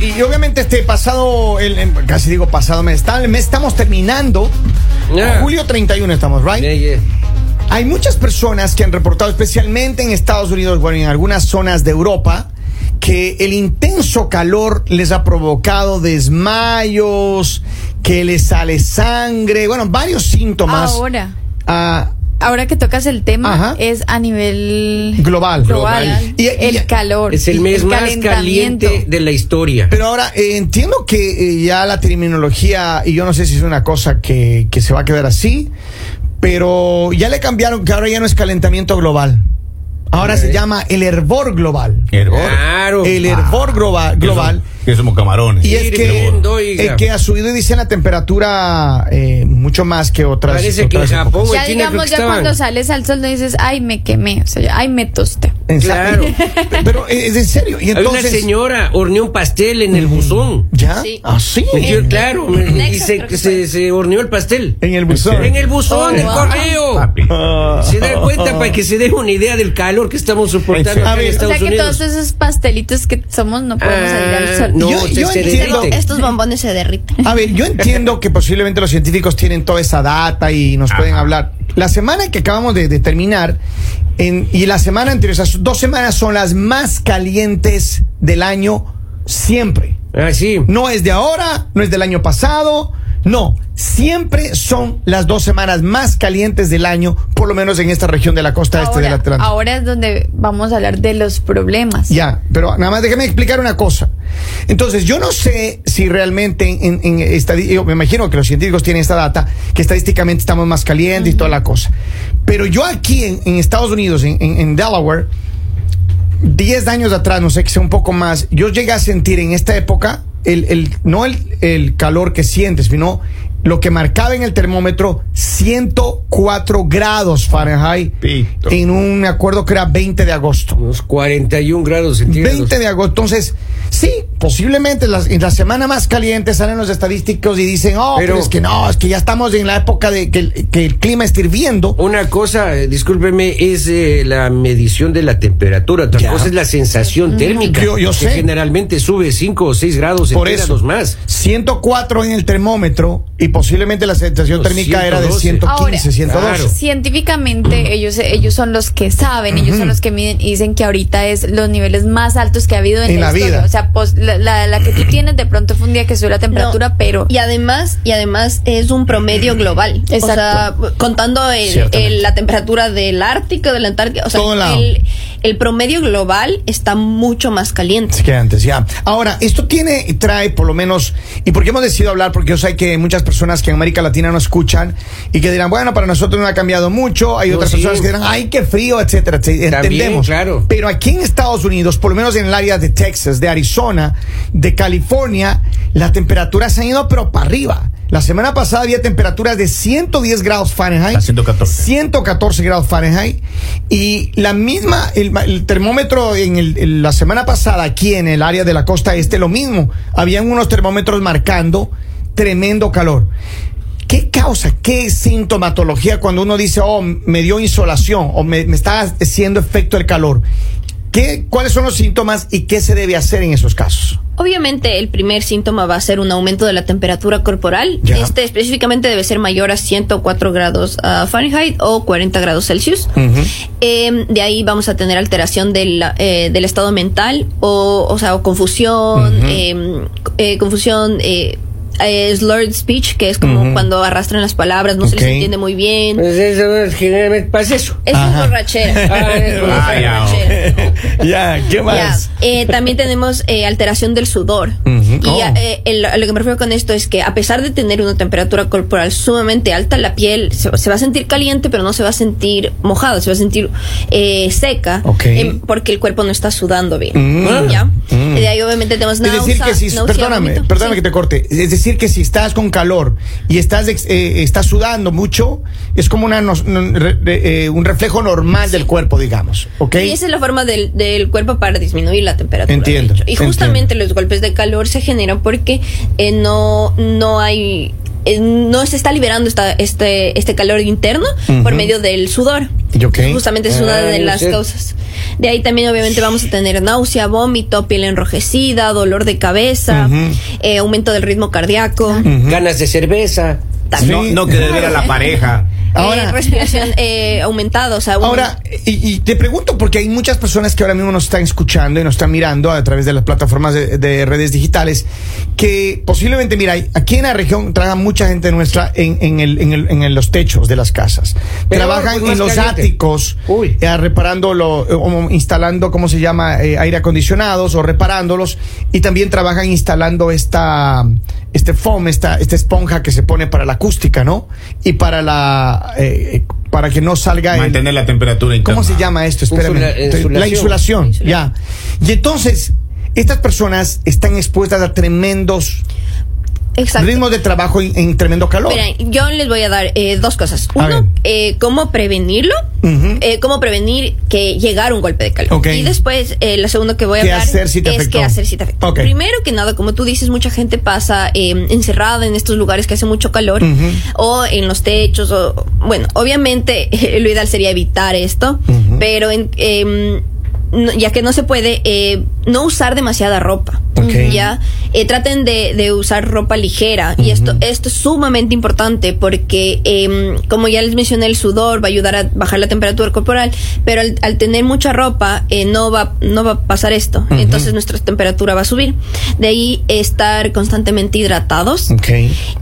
y obviamente este pasado, el, el- casi digo pasado mes, está- el mes estamos terminando. Yeah. Julio 31 estamos, ¿right? Yeah, yeah. Hay muchas personas que han reportado, especialmente en Estados Unidos, bueno, en algunas zonas de Europa, que el intenso calor les ha provocado desmayos, que les sale sangre, bueno, varios síntomas. Ahora, ah, ahora que tocas el tema, Ajá. es a nivel global. global. Y- y- el calor. Es el mes más calentamiento. caliente de la historia. Pero ahora, eh, entiendo que eh, ya la terminología, y yo no sé si es una cosa que, que se va a quedar así, pero ya le cambiaron, que ahora ya no es calentamiento global. Ahora se llama el hervor global. Hervor. Claro. El hervor global. Que global. somos- Que somos camarones. Y es que, oiga. el que ha subido, dice, la temperatura eh, mucho más que otras. Parece que otras en Japón Ya China digamos, que ya cuando sales al sol no dices, ay, me quemé, o sea, ay, me tosté. Claro. Pero eh, es en serio. Y entonces, una señora horneó un pastel en el buzón. ¿Ya? Sí. ¿Ah, sí? Claro, y se, se, se horneó el pastel. En el buzón. En el buzón, Oh, el wow. correo. Papi. Se da cuenta para que se dé una idea del calor que estamos soportando A acá ver, en O Estados sea que Unidos. todos esos pastelitos que somos no podemos salir al Ah, sol. no, Yo- yo se entiendo-. Estos bombones se derriten. A ver, yo entiendo que posiblemente los científicos tienen toda esa data y nos pueden hablar. La semana que acabamos de, de terminar en- y la semana anterior, esas dos semanas son las más calientes del año siempre. Ah, sí. No es de ahora, no es del año pasado, no. Siempre son las dos semanas más calientes del año, por lo menos en esta región de la costa este del Atlántico. ahora es donde vamos a hablar de los problemas. Ya, pero nada más déjeme explicar una cosa. Entonces, yo no sé si realmente en, en yo me imagino que los científicos tienen esta data, que estadísticamente estamos más calientes y toda la cosa. Pero yo aquí en, en Estados Unidos, en, en- en Delaware, 10 años atrás, no sé que sea un poco más, yo llegué a sentir en esta época, el, el- no el, el calor que sientes, sino lo que marcaba en el termómetro 104 grados Fahrenheit Pito. en un, me acuerdo que era 20 de agosto. Unos 41 grados centígrados. 20 de agosto. Entonces, sí, posiblemente las- en la semana más caliente salen los estadísticos y dicen, oh, pero, Pero- es que no, es que ya estamos en la época de que, el- que el clima está hirviendo. Una cosa, eh, discúlpeme, es eh, la medición de la temperatura. Otra Ya. cosa es la sensación térmica. Yo- yo que sé. generalmente sube 5 o 6 grados Por centígrados eso, más. 104 en el termómetro y posiblemente la sensación térmica era de 112. 115, Ahora, 112. claro. Científicamente ellos ellos son los que saben, ellos son los que miden y dicen que ahorita es los niveles más altos que ha habido en, En la historia. vida. O sea, pues, la, la- la que tú tienes de pronto fue un día que subió la temperatura, No, pero y además y además es un promedio global Exacto. o sea contando el- la temperatura del Ártico de la Antártida o sea Todo lado. el, el promedio global está mucho más caliente que antes, ya. Ahora, esto tiene y trae por lo menos, y porque hemos decidido hablar, porque yo sé que muchas personas que en América Latina no escuchan y que dirán, bueno, para nosotros no ha cambiado mucho, hay No, otras sí. personas que dirán, ay, qué frío, etcétera, etcétera. También, Entendemos. claro. Pero aquí en Estados Unidos, por lo menos en el área de Texas, de Arizona, de California, la temperatura se ha ido pero para arriba. La semana pasada había temperaturas de 110 grados Fahrenheit. A 114. 114 grados Fahrenheit. Y la misma, el, el termómetro en, el- en la semana pasada aquí en el área de la costa este, lo mismo. Habían unos termómetros marcando tremendo calor. ¿Qué causa, qué sintomatología cuando uno dice, oh, me dio insolación o me, me está haciendo efecto el calor? ¿Qué, ¿Cuáles son los síntomas y qué se debe hacer en esos casos? Obviamente el primer síntoma va a ser un aumento de la temperatura corporal. Ya. Este específicamente debe ser mayor a 104 grados ah, Fahrenheit o 40 grados Celsius. Eh, de ahí vamos a tener alteración del, eh, del estado mental o, o sea, o confusión, eh, eh, confusión, eh, eh, slurred speech, que es como cuando arrastran las palabras, no se Ok. les entiende muy bien. Pues eso es generalmente pasa eso. Eso Ajá. es borrachera. Ah, es Eso es borrachera. borrachera. ya, ¿qué Ya. más? Eh, también tenemos eh, alteración del sudor. Ujú. Y Oh. eh, el- a lo que me refiero con esto es que a pesar de tener una temperatura corporal sumamente alta, la piel se, se va a sentir caliente, pero no se va a sentir mojada, se va a sentir eh, seca, Ok. em, porque el cuerpo no está sudando bien. Mm. ¿Ya? Mm. Y de ahí obviamente tenemos Es náusea, decir que si, náusea, perdóname, perdóname Sí. que te corte. Es decir que si estás con calor y estás eh, estás sudando mucho, es como una no- re- eh, un reflejo normal del cuerpo, digamos, ¿ok? Y esa es la forma del, del cuerpo para disminuir la temperatura. Entiendo. Y entiendo. justamente los golpes de calor se generan porque eh, no, no hay eh, no se está liberando esta, este, este calor interno por medio del sudor. Justamente es una Ah, de las causas. De ahí también obviamente vamos a tener náusea, vómito, piel enrojecida, dolor de cabeza, eh, aumento del ritmo cardíaco. Ganas de cerveza. No, no que ver a la pareja. Ahora- Eh, respiración eh, aumentada, o sea, un- Ahora, y, y te pregunto porque hay muchas personas que ahora mismo nos están escuchando y nos están mirando a través de las plataformas de, de redes digitales que posiblemente, mira, aquí en la región trabaja mucha gente nuestra en, en, el, en, el- en los techos de las casas. Pero, Trabajan en los caliente. áticos, Uy. eh, reparando, lo, eh, o instalando, ¿cómo se llama? Eh, aire acondicionados o reparándolos. Y también trabajan instalando esta, este foam, esta, esta esponja que se pone para la acústica, ¿no? Y para la, eh, para que no salga el- Mantener la temperatura interna. ¿Cómo se llama esto? Espérame. Insula- insulación. La insulación, ya. Y entonces, estas personas están expuestas a tremendos exacto. ritmos de trabajo en, en tremendo calor. Mira, yo les voy a dar eh, dos cosas. Uno, eh, cómo prevenirlo, eh, cómo prevenir que llegara un golpe de calor. Y después, eh, la segunda que voy a ¿Qué dar hacer si te es afectó? qué hacer si te afectó. Ok. Primero que nada, como tú dices, mucha gente pasa eh, encerrada en estos lugares que hace mucho calor o en los techos. O, bueno, obviamente lo ideal sería evitar esto, pero en, em, no- ya que no se puede, eh, no usar demasiada ropa. Ok. Ya, Eh, traten de, de usar ropa ligera y esto, esto es sumamente importante porque, em, como ya les mencioné, el sudor va a ayudar a bajar la temperatura corporal, pero al, al tener mucha ropa eh, no va no va a pasar esto, entonces nuestra temperatura va a subir. De ahí estar constantemente hidratados. Ok.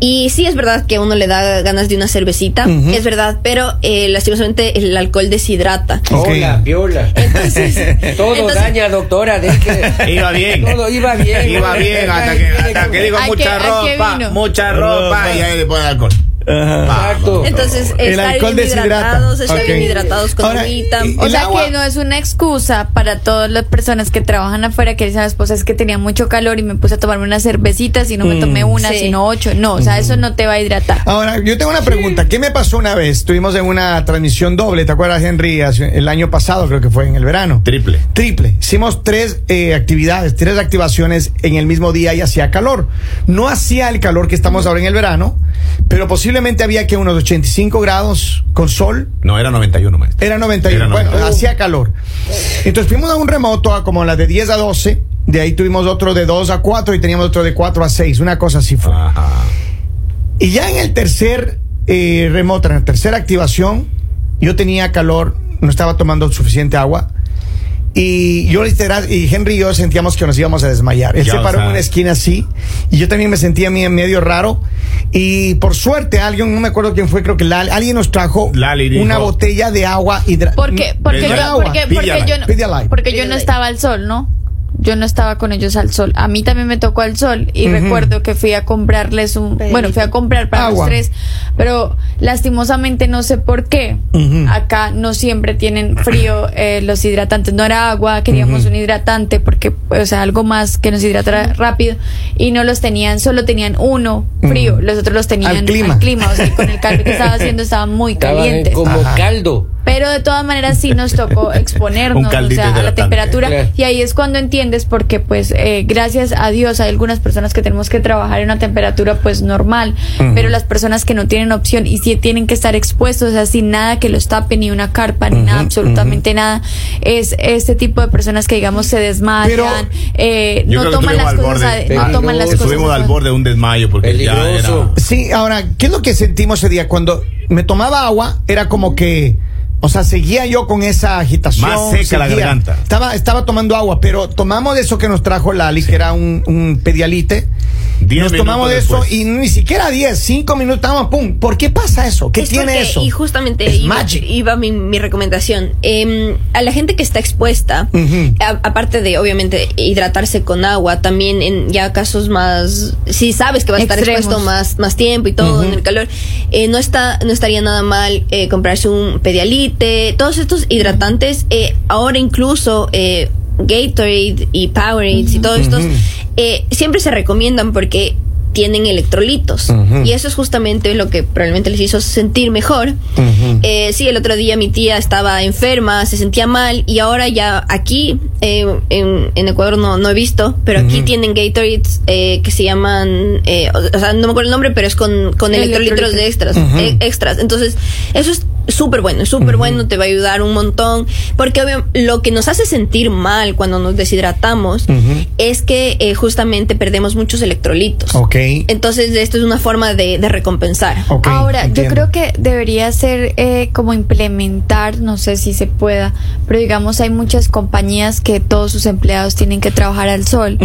Y sí es verdad que a uno le da ganas de una cervecita, Ujú. es verdad, pero eh, lastimosamente el alcohol deshidrata. Ok. Hola, viola. Entonces, Todo entonces- daña, doctora. de que- Iba bien. Todo iba bien. Iba bien hasta que, hasta que digo ¿A qué- mucha ropa, mucha ropa y ahí le ponen alcohol. Exacto. Entonces, El estar alcohol bien deshidrata. hidratados, estar Ok. bien hidratados con Ahora, agüita. O sea agua- que no es una excusa para todas las personas que trabajan afuera que dicen a las esposas que tenía mucho calor y me puse a tomarme unas cervecitas y no me Mm. tomé una, Sí. sino ocho. No, o sea, eso no te va a hidratar. Ahora, yo tengo una pregunta. ¿Qué me pasó una vez? Estuvimos en una transmisión doble, ¿te acuerdas, Henry? El año pasado, creo que fue en el verano. Triple. Triple. Hicimos tres eh, actividades, tres activaciones en el mismo día y hacía calor. No hacía el calor que estamos ahora en el verano, pero posiblemente había que unos 85 grados con sol. No, era 91, maestro. Era 91. Era bueno, 91. hacía calor. Entonces fuimos a un remoto a como la de 10 a 12. De ahí tuvimos otro de 2 a 4 y teníamos otro de 4 a 6. Una cosa así fue. Ajá. Y ya en el tercer eh, remoto, en la tercera activación, yo tenía calor, no estaba tomando suficiente agua. Y yo literal, y Henry y yo sentíamos que nos íbamos a desmayar. Él Ya, se o paró en una esquina así, y yo también me sentía medio raro. Y por suerte, alguien, no me acuerdo quién fue, creo que Lali, alguien nos trajo Lali una botella de agua hidra- Porque, porque, yo, porque, yo no, porque yo no estaba al sol, ¿no? Yo no estaba con ellos al sol. A mí también me tocó al sol y recuerdo que fui a comprarles un, Pedrito. bueno, fui a comprar para Agua. los tres, pero lastimosamente no sé por qué. Acá no siempre tienen frío eh, los hidratantes. No era agua, queríamos un hidratante porque, o sea, algo más que nos hidratara rápido y no los tenían, solo tenían uno frío, los otros los tenían Al clima. o sea, con el calor que estaba haciendo estaban muy Estaban calientes. como Ajá. caldo. Pero de todas maneras sí nos tocó exponernos o sea, a la temperatura Claro. y ahí es cuando entiendes porque pues eh, gracias a Dios hay algunas personas que tenemos que trabajar en una temperatura pues normal, pero las personas que no tienen opción y sí tienen que estar expuestos, o sea, sin nada que los tape ni una carpa ni nada, absolutamente nada, es este tipo de personas que digamos se desmayan, Pero- eh, no toman las cosas, borde. a- no toman las cosas. Estuvimos al borde de un desmayo porque ya era. Sí, ahora, ¿qué es lo que sentimos ese día? Cuando me tomaba agua, era como que, o sea, seguía yo con esa agitación. Más seca la seguía. garganta. Estaba, estaba tomando agua, pero tomamos de eso que nos trajo Lali, que era un, un pedialite. Diez Nos tomamos de eso y ni siquiera 10, 5 minutos, estábamos, pum. ¿Por qué pasa eso? ¿Qué Es tiene porque- eso? Y justamente Es iba, mi, mi recomendación. Em, a la gente que está expuesta, a- aparte de obviamente hidratarse con agua, también en ya casos más, si sabes que vas a estar Extremos. expuesto más, más tiempo y todo en el calor, eh, no está, no estaría nada mal eh, comprarse un pedialite, todos estos hidratantes, eh, ahora incluso eh, Gatorade y Powerade y todos estos, eh, siempre se recomiendan porque tienen electrolitos. Y eso es justamente lo que probablemente les hizo sentir mejor. Eh, sí, el otro día mi tía estaba enferma, se sentía mal y ahora ya aquí eh, en, en Ecuador no, no he visto, pero aquí tienen Gatorades eh, que se llaman, eh, o, o sea, no me acuerdo el nombre, pero es con, con electrolitos de extras, eh, extras. Entonces, eso es súper bueno, es súper bueno, te va a ayudar un montón, porque obvio, lo que nos hace sentir mal cuando nos deshidratamos es que eh, justamente perdemos muchos electrolitos. Ok. Entonces, esto es una forma de, de recompensar. ok, Ahora, entiendo. yo creo que debería ser eh, como implementar, no sé si se pueda, pero digamos hay muchas compañías que todos sus empleados tienen que trabajar al sol.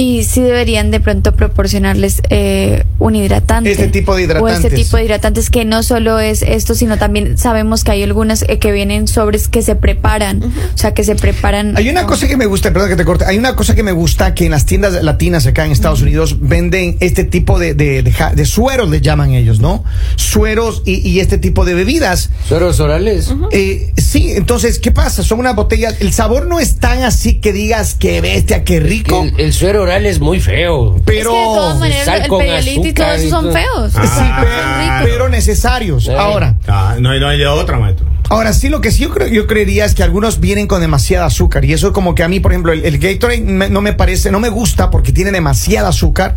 Y sí deberían de pronto proporcionarles eh, un hidratante. Este tipo de O este hidratantes. tipo de hidratantes que no solo es esto, sino también sabemos que hay algunas eh, que vienen sobres que se preparan, o sea, que se preparan. Hay una cosa que me gusta, perdón que te corte, hay una cosa que me gusta que en las tiendas latinas acá en Estados Unidos venden este tipo de, de, de ja- de sueros, le llaman ellos, ¿no? Sueros y, y este tipo de bebidas. Sueros orales. Eh, sí, entonces, ¿qué pasa? Son unas botellas, el sabor no es tan así que digas que bestia, qué rico, El, el suero oral es muy feo. pero, es que de todas maneras el periolito y todo eso son feos. Ah, no pero, pero necesarios. Eh. Ahora, Ah, no, hay, no hay de otra, maestro. Ahora sí, lo que sí yo, creo, yo creería es que algunos vienen con demasiada azúcar y eso como que a mí, por ejemplo, el, el Gatorade me- no me parece, no me gusta porque tiene demasiada azúcar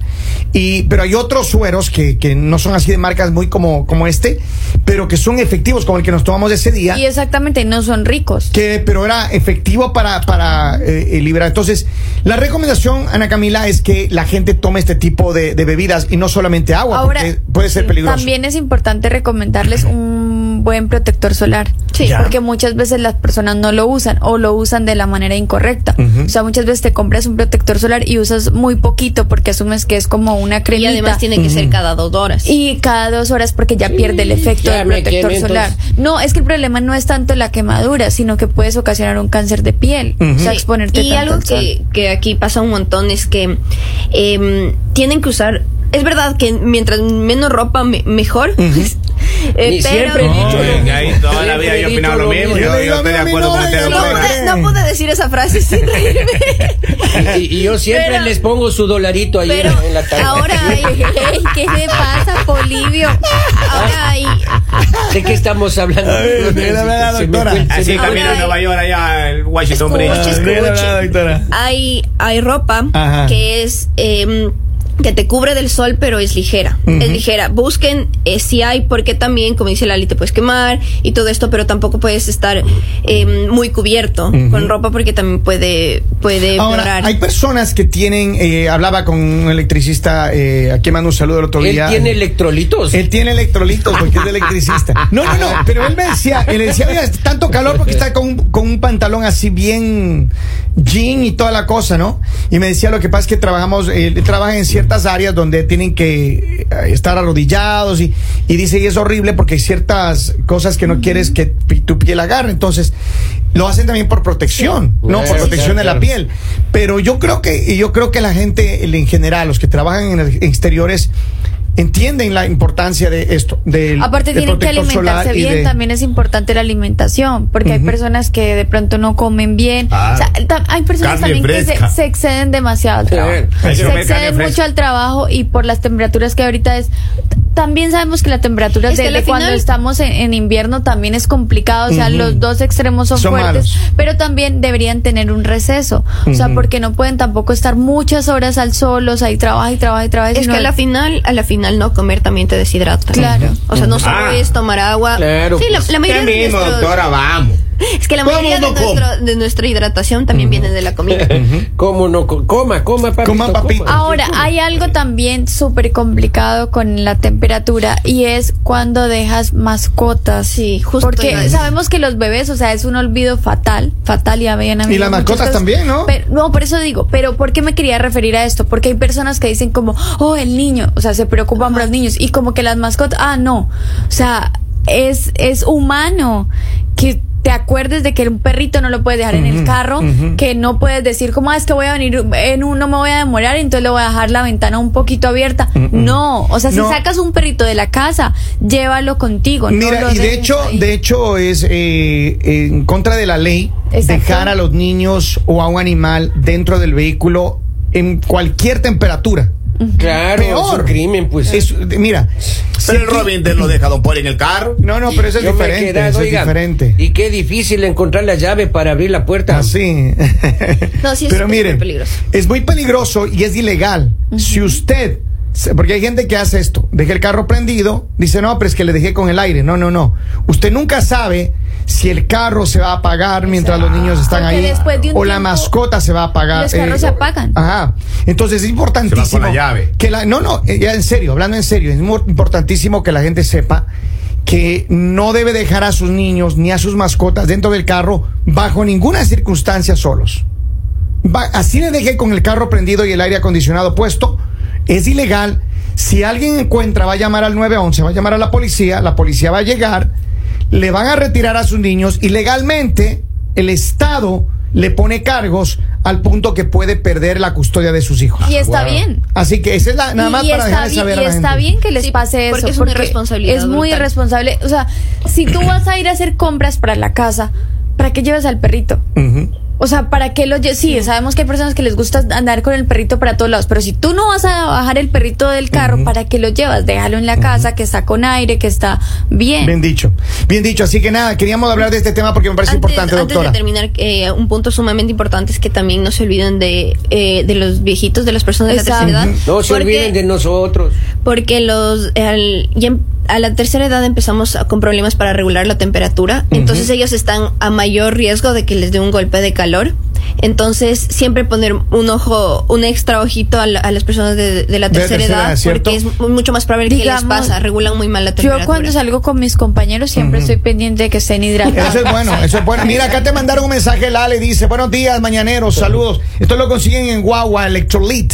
y pero hay otros sueros que, que no son así de marcas muy como, como este, pero que son efectivos como el que nos tomamos ese día. Y exactamente, no son ricos. Que, pero era efectivo para, para eh, eh, liberar. Entonces, la recomendación, Ana Camila, es que la gente tome este tipo de, de bebidas y no solamente agua, Ahora, porque puede ser peligroso. También es importante recomendarles un buen protector solar. Sí. Ya. Porque muchas veces las personas no lo usan o lo usan de la manera incorrecta. O sea, muchas veces te compras un protector solar y usas muy poquito porque asumes que es como una Y cremita. además tiene que ser cada dos horas. Y cada dos horas porque ya pierde el efecto ya del protector quemé, solar. No, es que el problema no es tanto la quemadura, sino que puedes ocasionar un cáncer de piel. O sea, Sí, exponerte Y tanto algo que, que aquí pasa un montón es que em, tienen que usar. Es verdad que mientras menos ropa, me- mejor. Y pero siempre he dicho Oye, lo mismo. toda la vida yo he opinado lo mismo. Yo, yo Yo estoy de acuerdo a con usted. no, no, no, pude, no decir esa frase sin reírme. Y, y yo siempre Pero- les pongo su dolarito ahí Pero en la tarde. ahora ¿Qué le pasa, Polivio? Ahora hay. ¿De qué estamos hablando? Ay, mira, me doctora. fue- Así Ahora en Nueva York allá, el Washington Bridge. Hay, hay ropa Ajá. que es em, que te cubre del sol pero es ligera es ligera busquen eh, si hay porque también como dice Lali te puedes quemar y todo esto pero tampoco puedes estar em, muy cubierto con ropa porque también puede puede Ahora, empeorar hay personas que tienen, eh, hablaba con un electricista, eh, a quien mando un saludo el otro Él día. tiene electrolitos. Él tiene electrolitos porque es electricista. No, no, no, pero él me decía, él decía, es tanto calor porque está con, con un pantalón así bien jean y toda la cosa, ¿no? Y me decía, lo que pasa es que trabajamos, eh, él trabaja en ciertas áreas donde tienen que eh, estar arrodillados y, y dice, y es horrible porque hay ciertas cosas que no quieres que tu piel agarre. Entonces, lo hacen también por protección, ¿no? Por Claro, protección de la claro. piel. Pero yo creo que, y yo creo que la gente en general, los que trabajan en exteriores, entienden la importancia de esto. Del, Aparte del tienen que alimentarse bien, de- también es importante la alimentación, porque hay personas que de pronto no comen bien. Ah, O sea, hay personas también que se, exceden demasiado al trabajo. Se exceden mucho al trabajo y por las temperaturas que ahorita es. También sabemos que la temperatura Es que de, al de cuando final- estamos en, en invierno también es complicado, o sea, los dos extremos son, Son fuertes, malos. pero también deberían tener un receso, o sea, porque no pueden tampoco estar muchas horas al sol, o sea, y trabaja y trabaja y trabaja. es sino- que a la final a la final no comer también te deshidrata Claro. o sea no solo Ah. es tomar agua Claro, sí la, pues. la mayoría de mismo, nuestros- doctora, vamos. Es que la ¿Cómo mayoría de, no nuestro- de nuestra hidratación también viene de la comida ¿Cómo no? Co- Coma, coma, papito. Coma, papito. Ahora, hay algo también súper complicado con la temperatura y es cuando dejas mascotas. Sí, justo Porque sabemos que los bebés, o sea, es un olvido fatal, fatal y habían Y las mascotas también, ¿no? Pero- no, por eso digo, pero ¿por qué me quería referir a esto? Porque hay personas que dicen como, oh, el niño, o sea, se preocupan por los niños y como que las mascotas, ah, no, o sea, es, es humano que te acuerdes de que un perrito no lo puedes dejar en el carro, que no puedes decir como "Ah, es que voy a venir en un no me voy a demorar entonces le voy a dejar la ventana un poquito abierta no o sea si No. sacas un perrito de la casa llévalo contigo no Mira, lo y de hecho, ahí. de hecho es eh, en contra de la ley Exacto. dejar a los niños o a un animal dentro del vehículo en cualquier temperatura. Claro, es un crimen, pues. Es- mira, Pero si el Robin te lo deja Don Poli en el carro. No, no, pero eso es Yo me he diferente. quedado, eso es diferente. Y qué difícil encontrar la llave para abrir la puerta. Así. No, sí es Pero muy miren, peligroso. es muy peligroso y es ilegal. Si usted, porque hay gente que hace esto, deja el carro prendido, dice, no, pero es que le dejé con el aire. No, no, no. Usted nunca sabe si el carro se va a apagar mientras los niños están Porque ahí después de un o la mascota se va a apagar. los carros se apagan. Ajá. Entonces es importantísimo. Se va con la llave. Que la, no, no, eh, ya en serio, hablando en serio, es muy importantísimo que la gente sepa que no debe dejar a sus niños ni a sus mascotas dentro del carro bajo ninguna circunstancia solos. Va- así le dejé con el carro prendido y el aire acondicionado puesto, es ilegal. Si alguien encuentra, va a llamar al 911, va a llamar a la policía, la policía va a llegar, le van a retirar a sus niños y legalmente el Estado le pone cargos al punto que puede perder la custodia de sus hijos. Y está bien. Así que esa es la, nada más y para está dejarle bien, saber a y la está gente. bien que les Sí, pase eso. porque es una irresponsabilidad Es muy brutal. irresponsable. O sea, si tú vas a ir a hacer compras para la casa, ¿para qué llevas al perrito? O sea, ¿para qué lo llevas? Sí, sabemos que hay personas que les gusta andar con el perrito para todos lados, pero si tú no vas a bajar el perrito del carro, ¿para qué lo llevas? Déjalo en la casa, que está con aire, que está bien. Bien dicho, bien dicho. Así que nada, queríamos hablar de este tema porque me parece Antes, importante, antes doctora. de terminar, eh, un punto sumamente importante es que también no se olviden de, eh, de los viejitos, de las personas de la tercera edad. No se porque- olviden de nosotros. Porque los al- ya em- a la tercera edad empezamos a- con problemas para regular la temperatura, entonces ellos están a mayor riesgo de que les dé un golpe de calor. Entonces, siempre poner un ojo, un extra ojito a, la- a las personas de, de la De tercera edad, porque es mu- mucho más probable que les pasa, regulan muy mal la temperatura. Yo cuando salgo con mis compañeros siempre estoy pendiente de que estén hidratados. Eso es bueno, eso es bueno. Mira, acá te mandaron un mensaje, Lale, dice, buenos días, mañaneros, saludos. Esto lo consiguen en Guagua Electrolit.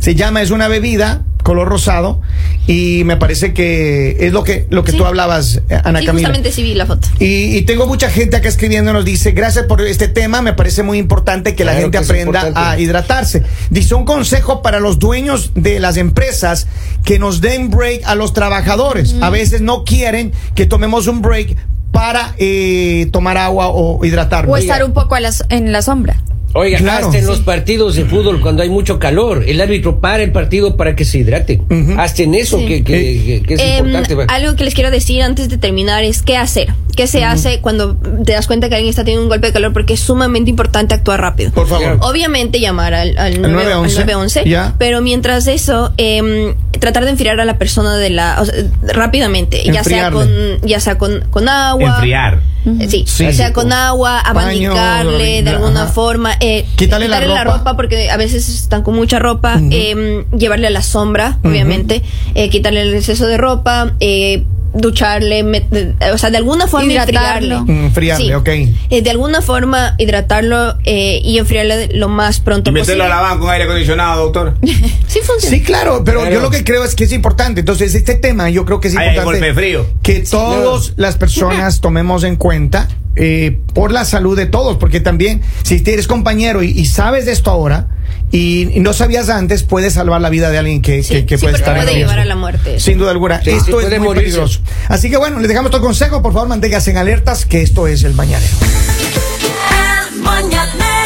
Se llama, es una bebida color rosado y me parece que es lo que lo que Sí. tú hablabas, eh, Ana Sí, Camila. justamente sí vi la foto. Y, y tengo mucha gente acá escribiendo, nos dice, gracias por este tema, me parece muy importante que la gente que aprenda a hidratarse. Dice un consejo para los dueños de las empresas que nos den break a los trabajadores. A veces no quieren que tomemos un break para eh, tomar agua o hidratarnos. O estar un poco a las- en la sombra. Oiga, Claro. hasta en los partidos de fútbol cuando hay mucho calor, el árbitro para el partido para que se hidrate. Hasta en eso Sí. que, que- que- que es Em, importante. algo que les quiero decir antes de terminar es qué hacer. ¿Qué se hace cuando te das cuenta que alguien está teniendo un golpe de calor? Porque es sumamente importante actuar rápido. Por favor. Obviamente llamar al, al, 9- 911, al 911, ya. pero mientras eso, em, tratar de enfriar a la persona de la, o sea, rápidamente, ya sea con, ya sea con, con agua. Enfriar. Eh, Sí, Sí. o sea, con agua, Baño, abanicarle de alguna ajá. forma, eh, Quitarle la quitarle ropa. porque a veces están con mucha ropa, eh, llevarle a la sombra, obviamente, eh, quitarle el exceso de ropa, eh, ducharle, o sea, de alguna forma Hidratarlo. enfriarle. Mm, enfriarle, ok. Eh, de alguna forma hidratarlo eh, y enfriarle lo más pronto Y meterlo posible. a la banca con aire acondicionado, doctor. Sí funciona. Sí, claro, pero Claro. yo lo que creo es que es importante. Entonces, este tema yo creo que es importante golpe frío. que todas las personas tomemos en cuenta eh, por la salud de todos, porque también si eres compañero y, y sabes de esto ahora y, no sabías antes, puedes salvar la vida de alguien que, Sí, que- que sí, puede estar en puede riesgo. llevar a la muerte. Sin duda alguna. Sí, sí, esto es puede muy morirse. peligroso. Así que bueno, les dejamos todo consejo. Por favor, manténganse en alertas que esto es el mañanero. El mañanero